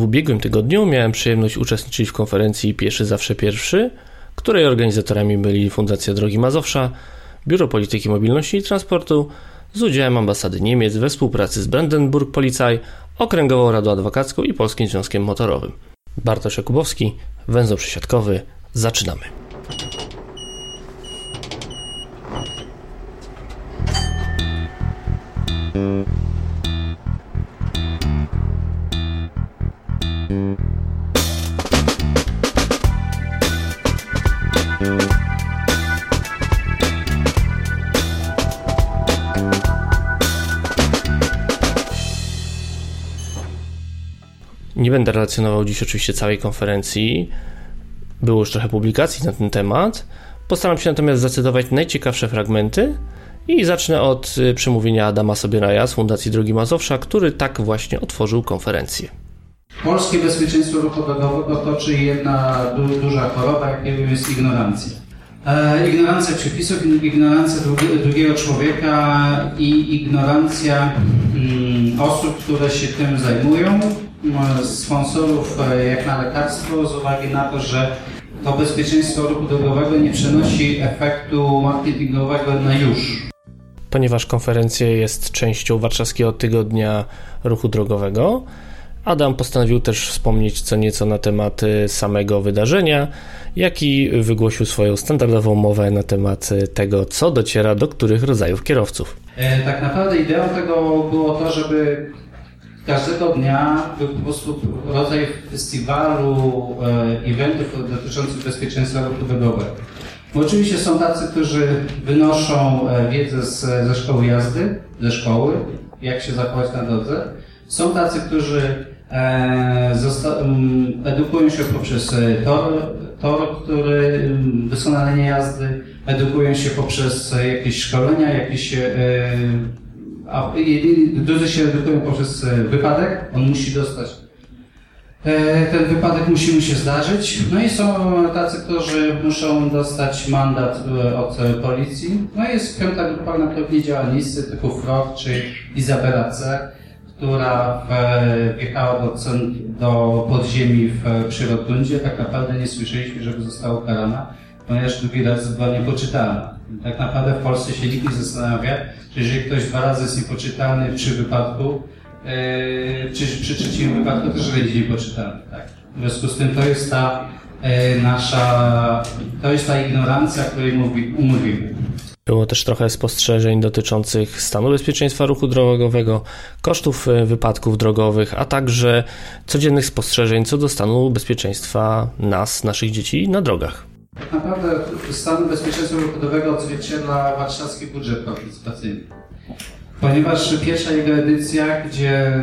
W ubiegłym tygodniu miałem przyjemność uczestniczyć w konferencji Pieszy Zawsze Pierwszy, której organizatorami byli Fundacja Drogi Mazowsza, Biuro Polityki Mobilności i Transportu z udziałem ambasady Niemiec we współpracy z Brandenburg Policaj, Okręgową Radą Adwokacką i Polskim Związkiem Motorowym. Bartosz Jakubowski, węzeł przesiadkowy. Zaczynamy. Nie będę relacjonował dziś oczywiście całej konferencji. Było już trochę publikacji na ten temat. Postaram się natomiast zacytować najciekawsze fragmenty i zacznę od y, przemówienia Adama Sobieraja z Fundacji Drogi Mazowsza, który tak właśnie otworzył konferencję. Polskie bezpieczeństwo ruchu drogowego toczy jedna du duża choroba, jaką jest ignorancja. E, ignorancja przepisów, ignorancja drugi drugiego człowieka i ignorancja mm, osób, które się tym zajmują, sponsorów e, jak na lekarstwo z uwagi na to, że to bezpieczeństwo ruchu drogowego nie przynosi efektu marketingowego na już. Ponieważ konferencja jest częścią Warszawskiego Tygodnia Ruchu Drogowego, Adam postanowił też wspomnieć co nieco na temat samego wydarzenia, jak i wygłosił swoją standardową mowę na temat tego, co dociera do których rodzajów kierowców. E, tak naprawdę ideą tego było to, żeby każdego dnia był po prostu rodzaj festiwalu, e, eventów dotyczących bezpieczeństwa ruchu drogowego. Oczywiście są tacy, którzy wynoszą e, wiedzę z, ze szkoły jazdy, ze szkoły, jak się zachować na drodze. Są tacy, którzy e, edukują się poprzez e, tor, tor który doskonalenie jazdy, edukują się poprzez jakieś szkolenia, jakieś e, a drudzy się edukują poprzez e, wypadek, on musi dostać. E, ten wypadek musi mu się zdarzyć. No i są tacy, którzy muszą dostać mandat e, od policji. No i jest piąta grupa na pewnie działalnicy typu Frog czy Izabela C., która wjechała do, do podziemi w Przyrodlundzie. Tak naprawdę nie słyszeliśmy, żeby została ukarana, ponieważ drugi raz była niepoczytalna. Tak naprawdę w Polsce się nikt nie zastanawia, że jeżeli ktoś dwa razy jest niepoczytalny przy wypadku, yy, czy przy trzecim wypadku też będzie niepoczytalny. Tak? W związku z tym to jest ta yy, nasza, to jest ta ignorancja, której mówi, mówimy. Było też trochę spostrzeżeń dotyczących stanu bezpieczeństwa ruchu drogowego, kosztów e, wypadków drogowych, a także codziennych spostrzeżeń co do stanu bezpieczeństwa nas, naszych dzieci na drogach. Tak naprawdę stan bezpieczeństwa ruchowego odzwierciedla warszawski budżet partycypacyjny. Ponieważ pierwsza jego edycja, gdzie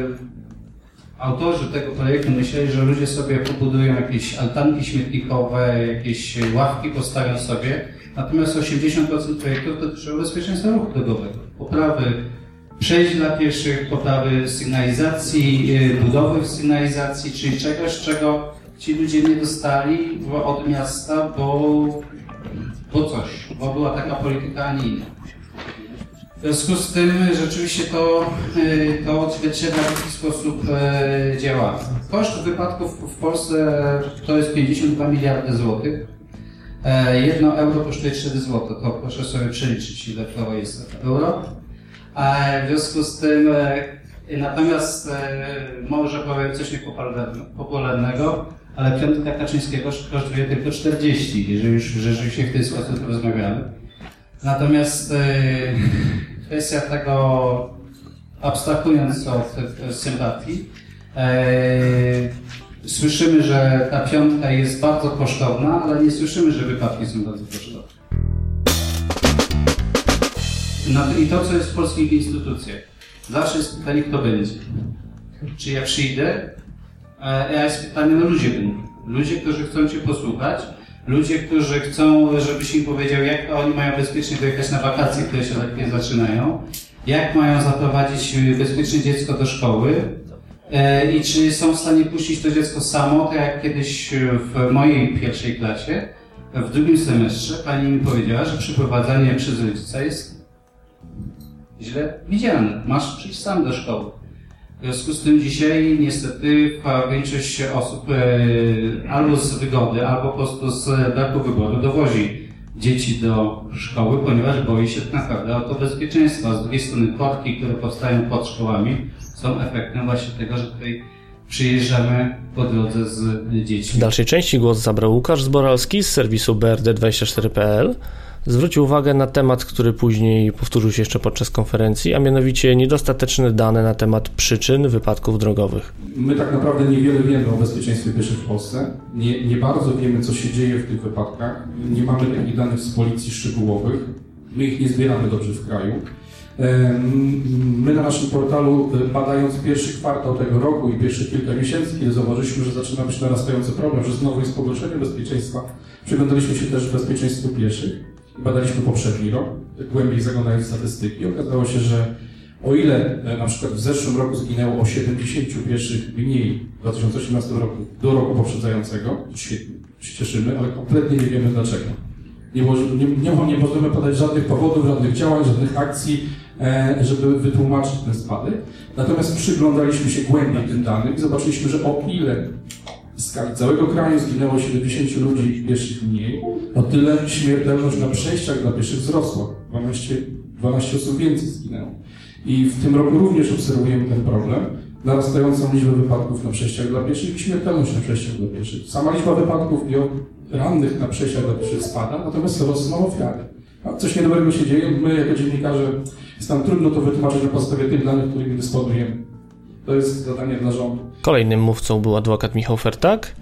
autorzy tego projektu myśleli, że ludzie sobie pobudują jakieś altanki śmietnikowe, jakieś ławki postawią sobie, natomiast 80% projektów dotyczyło bezpieczeństwa ruchu drogowego. Poprawy przejść dla pieszych, poprawy sygnalizacji, y, budowy sygnalizacji, czyli czegoś, czego ci ludzie nie dostali od miasta, bo, bo coś, bo była taka polityka, a nie inna. W związku z tym rzeczywiście to, y, to odzwierciedla w jaki sposób y, działa. Koszt wypadków w Polsce to jest 52 miliardy złotych. E, jedno euro kosztuje 4 zł. To proszę sobie przeliczyć, ile to jest euro. W związku z tym, e, natomiast e, może powiem coś niepopularnego ale piątka Kaczyńskiego kosztuje tylko 40, jeżeli już rzeczywiście w ten sposób rozmawiamy. Natomiast e, kwestia tego, abstrahując od sympatii, e, słyszymy, że ta piątka jest bardzo kosztowna, ale nie słyszymy, że wypadki są bardzo kosztowne. No I to, co jest w polskich instytucjach. Zawsze jest pytanie, kto będzie. Czy ja przyjdę ja jest pytanie, no ludzie będą. Ludzie, którzy chcą Cię posłuchać, ludzie, którzy chcą, żebyś im powiedział, jak oni mają bezpiecznie dojechać na wakacje, które się tak zaczynają, jak mają zaprowadzić bezpiecznie dziecko do szkoły e, i czy są w stanie puścić to dziecko samo, tak jak kiedyś w mojej pierwszej klasie, w drugim semestrze pani mi powiedziała, że przyprowadzanie przez rodzica jest źle widziane. Masz przyjść sam do szkoły. W związku z tym dzisiaj niestety większość osób e, albo z wygody, albo po prostu z braku wyboru dowozi dzieci do szkoły, ponieważ boi się tak naprawdę o to bezpieczeństwo. Z drugiej strony korki, które powstają pod szkołami są efektem właśnie tego, że tutaj przyjeżdżamy po drodze z dziećmi. W dalszej części głos zabrał Łukasz Zboralski z serwisu BRD24.pl. Zwrócił uwagę na temat, który później powtórzył się jeszcze podczas konferencji, a mianowicie niedostateczne dane na temat przyczyn wypadków drogowych. My tak naprawdę niewiele wiemy o bezpieczeństwie pieszych w Polsce. Nie, nie bardzo wiemy, co się dzieje w tych wypadkach. Nie mamy takich danych z policji szczegółowych. My ich nie zbieramy dobrze w kraju. My na naszym portalu, badając pierwszy kwartał tego roku i pierwsze kilka miesięcy, kiedy zauważyliśmy, że zaczyna być narastający problem, że znowu jest pogorszenie bezpieczeństwa, przyglądaliśmy się też bezpieczeństwu pieszych badaliśmy poprzedni rok, głębiej zaglądając statystyki. Okazało się, że o ile e, na przykład w zeszłym roku zginęło o 70 pieszych mniej w 2018 roku do roku poprzedzającego, świetnie, się cieszymy, ale kompletnie nie wiemy dlaczego. Nie, nie, nie, nie możemy podać żadnych powodów, żadnych działań, żadnych akcji, żeby wytłumaczyć ten spadek. Natomiast przyglądaliśmy się głębiej tym danym i zobaczyliśmy, że o ile w skali całego kraju zginęło 70 ludzi pieszych mniej, o tyle śmiertelność na przejściach dla pieszych wzrosła. 12, 12 osób więcej zginęło. I w tym roku również obserwujemy ten problem, narastającą liczbę wypadków na przejściach dla pieszych i śmiertelność na przejściach dla pieszych. Sama liczba wypadków i rannych na przejściach dla pieszych spada, natomiast rosną ofiary. A coś niedobrego się dzieje, my jako dziennikarze jest nam trudno to wytłumaczyć na podstawie tych danych, którymi dysponujemy. To jest zadanie dla rządu. Kolejnym mówcą był adwokat Michał Fertak,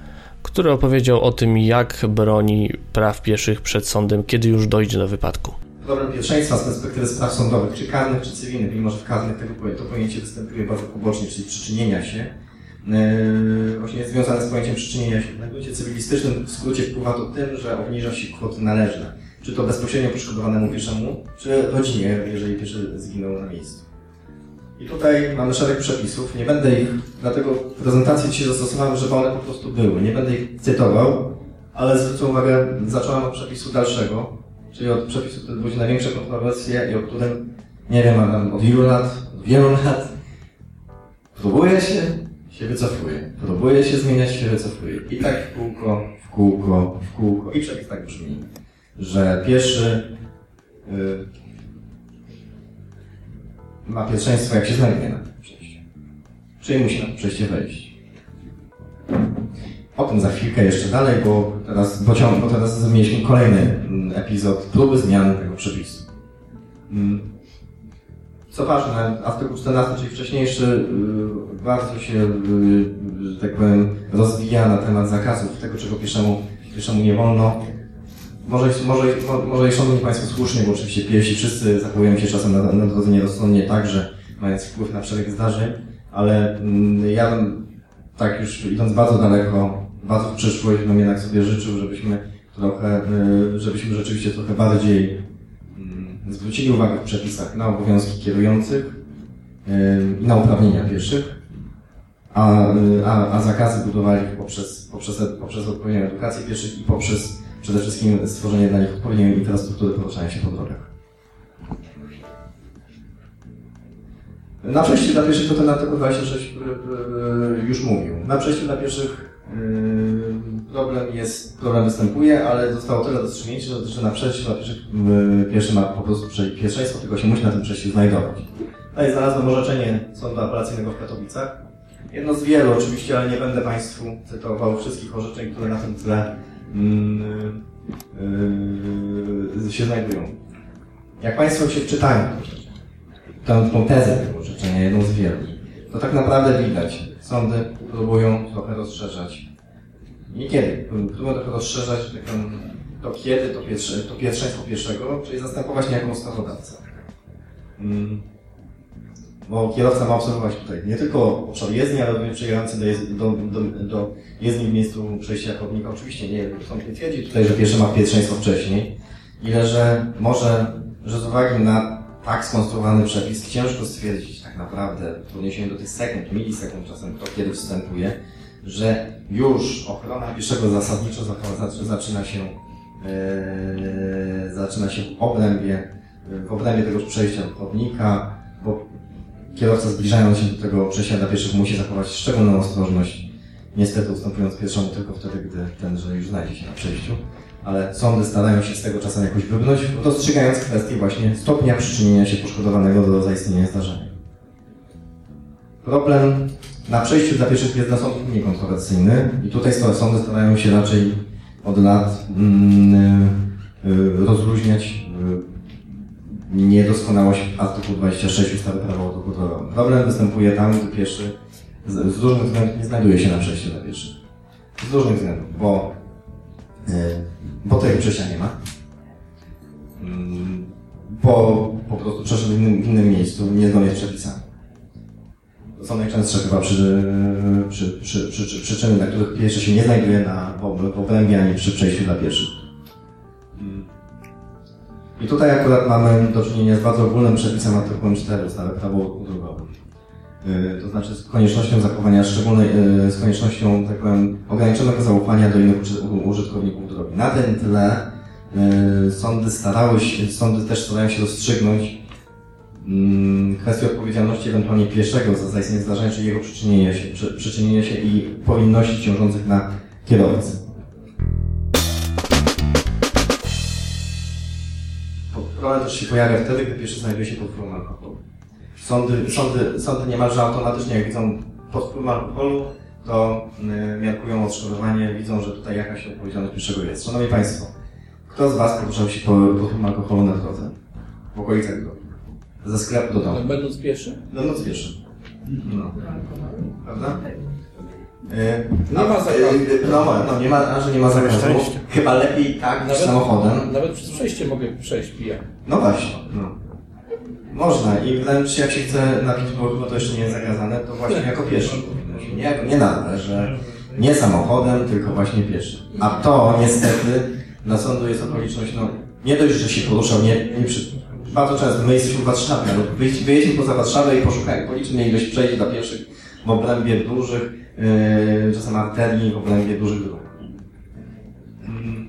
który opowiedział o tym, jak broni praw pieszych przed sądem, kiedy już dojdzie do wypadku. Problem pierwszeństwa z perspektywy spraw sądowych, czy karnych, czy cywilnych, mimo że w karnych tego, to pojęcie występuje bardzo pobocznie, czyli przyczynienia się, yy, właśnie jest związane z pojęciem przyczynienia się. Na gruncie cywilistycznym w skrócie wpływa to tym, że obniża się kwoty należne czy to bezpośrednio poszkodowanemu pieszemu, czy rodzinie, jeżeli pieszy zginął na miejscu. I tutaj mamy szereg przepisów, nie będę ich, dlatego w prezentacji dzisiaj zastosowałem, żeby one po prostu były. Nie będę ich cytował, ale zwrócę uwagę, zacząłem od przepisu dalszego, czyli od przepisu, który budzi największe kontrowersje i o którym, nie wiem, od ilu lat, od wielu lat, próbuje się, się wycofuje. Próbuje się zmieniać, się wycofuje. I tak w kółko, w kółko, w kółko. I przepis tak brzmi że pieszy y, ma pierwszeństwo, jak się znajdzie na przejściu. Czyli musi na przejście wejść. O tym za chwilkę jeszcze dalej, bo teraz, bo, ciąg, bo teraz mieliśmy kolejny mm, epizod próby zmiany tego przepisu. Mm. Co ważne, artykuł 14, czyli wcześniejszy, y, bardzo się, y, że tak powiem, rozwija na temat zakazów tego, czego pieszemu, pieszemu nie wolno może, może, może i szanowni Państwo słusznie, bo oczywiście piesi wszyscy zachowują się czasem na, drodze nierozsądnie także, mając wpływ na przebieg zdarzeń, ale mm, ja tak już idąc bardzo daleko, bardzo w przyszłość, bym jednak sobie życzył, żebyśmy trochę, y, żebyśmy rzeczywiście trochę bardziej mm, zwrócili uwagę w przepisach na obowiązki kierujących y, i na uprawnienia pieszych, a, y, a, a zakazy budowali poprzez, poprzez, poprzez odpowiednią edukację pieszych i poprzez przede wszystkim stworzenie dla nich odpowiedniej infrastruktury poruszania się po drogach. Na przejściu dla pieszych to ten artykuł 26 już mówił. Na przejściu dla pieszych yy, problem jest, problem występuje, ale zostało tyle rozstrzygnięcie, że na przejściu dla pieszych pieszy ma po prostu pierwszeństwo, tylko się musi na tym przejściu znajdować. Tutaj znalazłem orzeczenie Sądu Apelacyjnego w Katowicach. Jedno z wielu oczywiście, ale nie będę Państwu cytował wszystkich orzeczeń, które na tym tle się znajdują. Jak Państwo się wczytają tę, tą tezę tego orzeczenia, jedną z wielu, to tak naprawdę widać, sądy próbują trochę rozszerzać. Niekiedy, próbują trochę rozszerzać to kiedy, to, pierwsze, to pierwszeństwo pierwszego, czyli zastępować niejako ustawodawcę. Bo kierowca ma obserwować tutaj. Nie tylko obszar jezdni, ale również przejeżdżający do, do, do, do jezdni w miejscu przejścia chodnika. Oczywiście nie, sąd nie twierdzi tutaj, że pierwszy ma pierwszeństwo wcześniej, ile że może, że z uwagi na tak skonstruowany przepis ciężko stwierdzić tak naprawdę w odniesieniu do tych sekund, milisekund czasem to kiedy wstępuje, że już ochrona pieszego zasadniczo zaczyna się, yy, zaczyna się w obrębie, w obrębie tegoż przejścia chodnika, kierowca zbliżając się do tego przejścia dla pieszych musi zachować szczególną ostrożność. Niestety ustępując pierwszemu tylko wtedy, gdy tenże już znajdzie się na przejściu. Ale sądy starają się z tego czasem jakoś wybrnąć, dostrzegając kwestię właśnie stopnia przyczynienia się poszkodowanego do zaistnienia zdarzenia. Problem na przejściu dla pieszych jest dla sądów niekontrowersyjny i tutaj sądy starają się raczej od lat mm, y, rozluźniać y, niedoskonałość artykułu 26 ustawy prawa o ruchu drogowym. Problem występuje tam, gdy pieszy z, z różnych względów nie znajduje się na przejściu dla pieszych. Z różnych względów, bo, y, bo tego przejścia nie ma, mm, bo po prostu przeszedł w innym, innym miejscu, niezgodnie z przepisami. To są najczęstsze chyba przy, przy, przy, przyczyny, dla których pieszy się nie znajduje na, w obrębie ani przy przejściu dla pieszych. I tutaj akurat mamy do czynienia z bardzo ogólnym przepisem artykułem 4 ustawy prawo drogowym. Yy, to znaczy z koniecznością zachowania szczególnej, yy, z koniecznością, tak powiem, ograniczonego zaufania do innych użytkowników drogi. Na tym tle yy, sądy starały się, sądy też starają się rozstrzygnąć mm, kwestię odpowiedzialności ewentualnie pieszego za zaistnienie zdarzenia, czyli jego przyczynienie się, przy, przyczynienie się i powinności ciążących na kierowcy. Problem też się pojawia wtedy, gdy pieszy znajduje się pod wpływem alkoholu. Sądy, sądy, sądy niemalże automatycznie, jak widzą pod wpływem alkoholu, to y, miarkują odszkodowanie, widzą, że tutaj jakaś odpowiedzialność pieszego jest. Szanowni Państwo, kto z Was poruszał się pod wpływem alkoholu na drodze? W okolicach drogi? Ze sklepu do domu? Będąc pieszy? Będąc pieszy. No. Prawda? Nie ma zakazu. No, no nie ma, że nie ma zakazu. Chyba lepiej tak niż samochodem. Nawet przez przejście mogę przejść pijak. No właśnie. No. Można i wręcz jak się chce napić, bo chyba to jeszcze nie jest zakazane, to właśnie jako pieszy. Nie, jako- nie nadal, że nie samochodem, tylko właśnie pieszy. A to niestety dla sądu jest okoliczność, no nie dość, że się poruszał, nie, nie przy... Bardzo często my jesteśmy w Warszawie, ale wyjedźmy poza Warszawę i poszukaj, policzmy ilość przejść dla pieszych w obrębie dużych, yy, czasem arterii, w obrębie dużych dróg.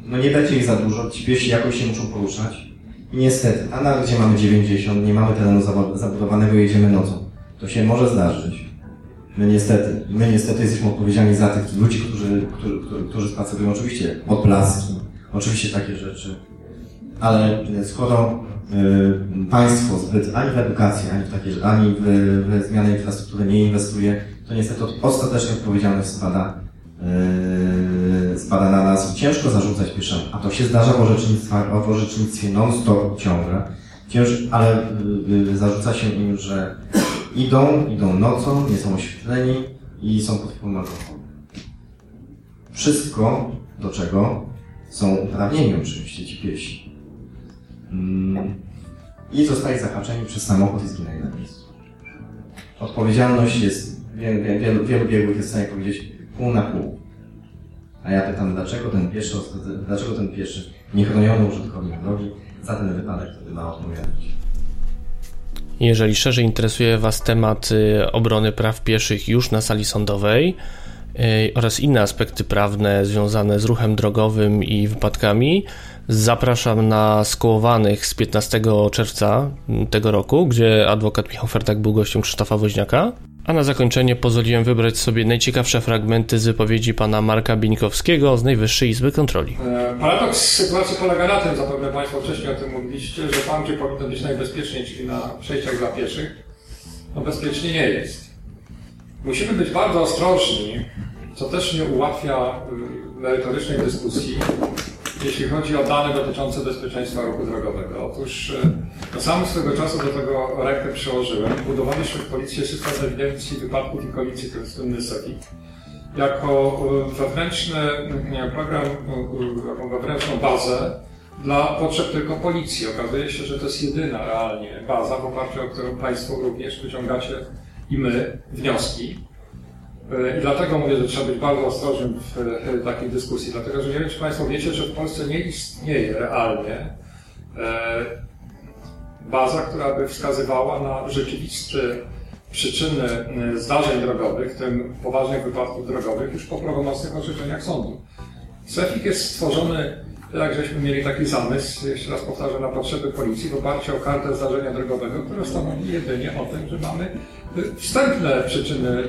No nie będzie ich za dużo, ci piesi jakoś się muszą poruszać. I niestety, tam nawet gdzie mamy 90, nie mamy terenu zabu- zabudowanego, jedziemy nocą. To się może zdarzyć. My niestety, my niestety jesteśmy odpowiedzialni za tych ludzi, którzy, którzy, którzy, spacerują oczywiście odblaski, oczywiście takie rzeczy. Ale skoro y, państwo zbyt ani w edukację, ani w takie, ani w, w zmianę infrastruktury nie inwestuje, to niestety ostatecznie odpowiedzialność spada, y, spada na nas. Ciężko zarzucać pieszemu, a to się zdarza w orzecznictwie, non-stop ciągle. Cięż, ale y, y, zarzuca się im, że idą, idą nocą, nie są oświetleni i są pod wpływem alkoholu. Wszystko, do czego są uprawnieni oczywiście ci piesi. Mm. I zostali zahaczeni przez samochód i zginęli na miejscu. Odpowiedzialność jest, wielu, wielu, wielu biegłych jest w stanie powiedzieć pół na pół. A ja pytam, dlaczego ten pieszy, dlaczego ten pieszy, niechroniony użytkownik drogi, za ten wypadek wtedy ma odpowiadać? Jeżeli szerzej interesuje Was temat y, obrony praw pieszych już na sali sądowej y, oraz inne aspekty prawne związane z ruchem drogowym i wypadkami, zapraszam na Skołowanych z 15 czerwca tego roku, gdzie adwokat Michał Fertak był gościem Krzysztofa Woźniaka. A na zakończenie pozwoliłem wybrać sobie najciekawsze fragmenty z wypowiedzi pana Marka Bińkowskiego z Najwyższej Izby Kontroli. E, Paradoks sytuacji polega na tym, zapewne Państwo wcześniej o tym mówiliście, że tam, gdzie powinno być najbezpieczniej, czyli na przejściach dla pieszych, no bezpiecznie nie jest. Musimy być bardzo ostrożni, co też nie ułatwia y, merytorycznej dyskusji, jeśli chodzi o dane dotyczące bezpieczeństwa ruchu drogowego. Otóż y, no sam swego czasu do tego rękę przyłożyłem. Budowaliśmy w policji system ewidencji wypadków i kolizji, to jest słynny SEPIK jako y, wewnętrzny program, jaką wewnętrzną bazę dla potrzeb tylko policji. Okazuje się, że to jest jedyna realnie baza, w oparciu o którą Państwo również wyciągacie i my wnioski. Y, I dlatego mówię, że trzeba być bardzo ostrożnym w y, takiej dyskusji, dlatego że nie wiem, czy Państwo wiecie, że w Polsce nie istnieje realnie baza, która by wskazywała na rzeczywiste przyczyny zdarzeń drogowych, w tym poważnych wypadków drogowych, już po prawomocnych orzeczeniach sądu. CEFIK jest stworzony jak żeśmy mieli taki zamysł, jeszcze raz powtarzam, na potrzeby policji w oparciu o kartę zdarzenia drogowego, która stanowi jedynie o tym, że mamy wstępne przyczyny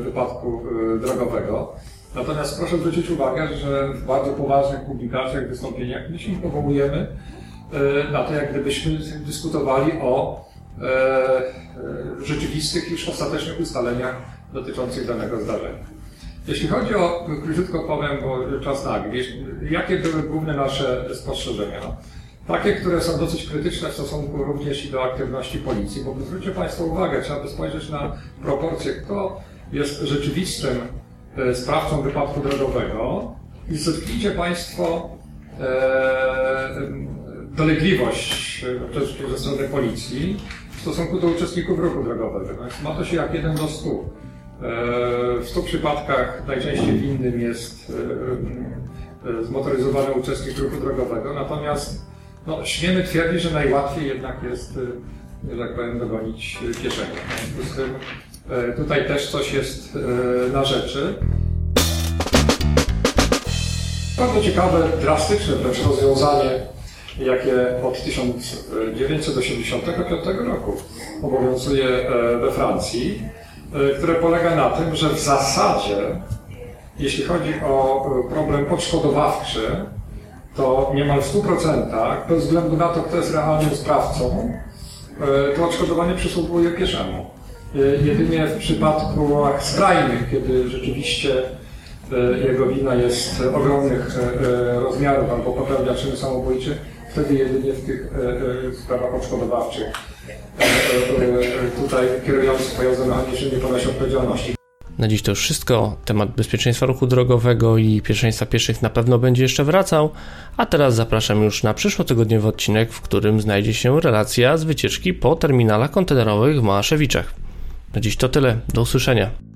wypadku drogowego. Natomiast proszę zwrócić uwagę, że w bardzo poważnych publikacjach, wystąpieniach my się powołujemy na to, jak gdybyśmy dyskutowali o rzeczywistych już ostatecznych ustaleniach dotyczących danego zdarzenia. Jeśli chodzi o, króciutko powiem, bo czas nagli, jakie były główne nasze spostrzeżenia? Takie, które są dosyć krytyczne w stosunku również i do aktywności policji, bo zwróćcie Państwo uwagę, trzeba by spojrzeć na proporcje, kto jest rzeczywistym e, sprawcą wypadku drogowego i zetknijcie Państwo e, dolegliwość e, ze strony policji w stosunku do uczestników ruchu drogowego. Ma to się jak jeden do stu. W 100 przypadkach najczęściej winnym jest e, e, zmotoryzowany uczestnik ruchu drogowego, natomiast no, śmiemy twierdzić, że najłatwiej jednak jest, e, że tak powiem, dogonić kieszenie. W związku z tym tutaj też coś jest na rzeczy. Bardzo ciekawe, drastyczne wręcz rozwiązanie, jakie od 1985 roku obowiązuje we Francji E, które polega na tym, że w zasadzie, jeśli chodzi o e, problem odszkodowawczy, to niemal w 100%, bez względu na to, kto jest realnym sprawcą, e, to odszkodowanie przysługuje pieszemu. Jedynie w przypadku skrajnych, kiedy rzeczywiście jego wina jest ogromnych rozmiarów albo popełnia czyn samobójczy, wtedy jedynie w tych sprawach odszkodowawczych tutaj kierujący pojazdem mechanicznym nie ponosi odpowiedzialności. Na dziś to już wszystko. Temat bezpieczeństwa ruchu drogowego i pierwszeństwa pieszych na pewno będzie jeszcze wracał, a teraz zapraszam już na przyszłotygodniowy odcinek, w którym znajdzie się relacja z wycieczki po terminalach kontenerowych w Małaszewiczach. Na dziś to tyle. Do usłyszenia.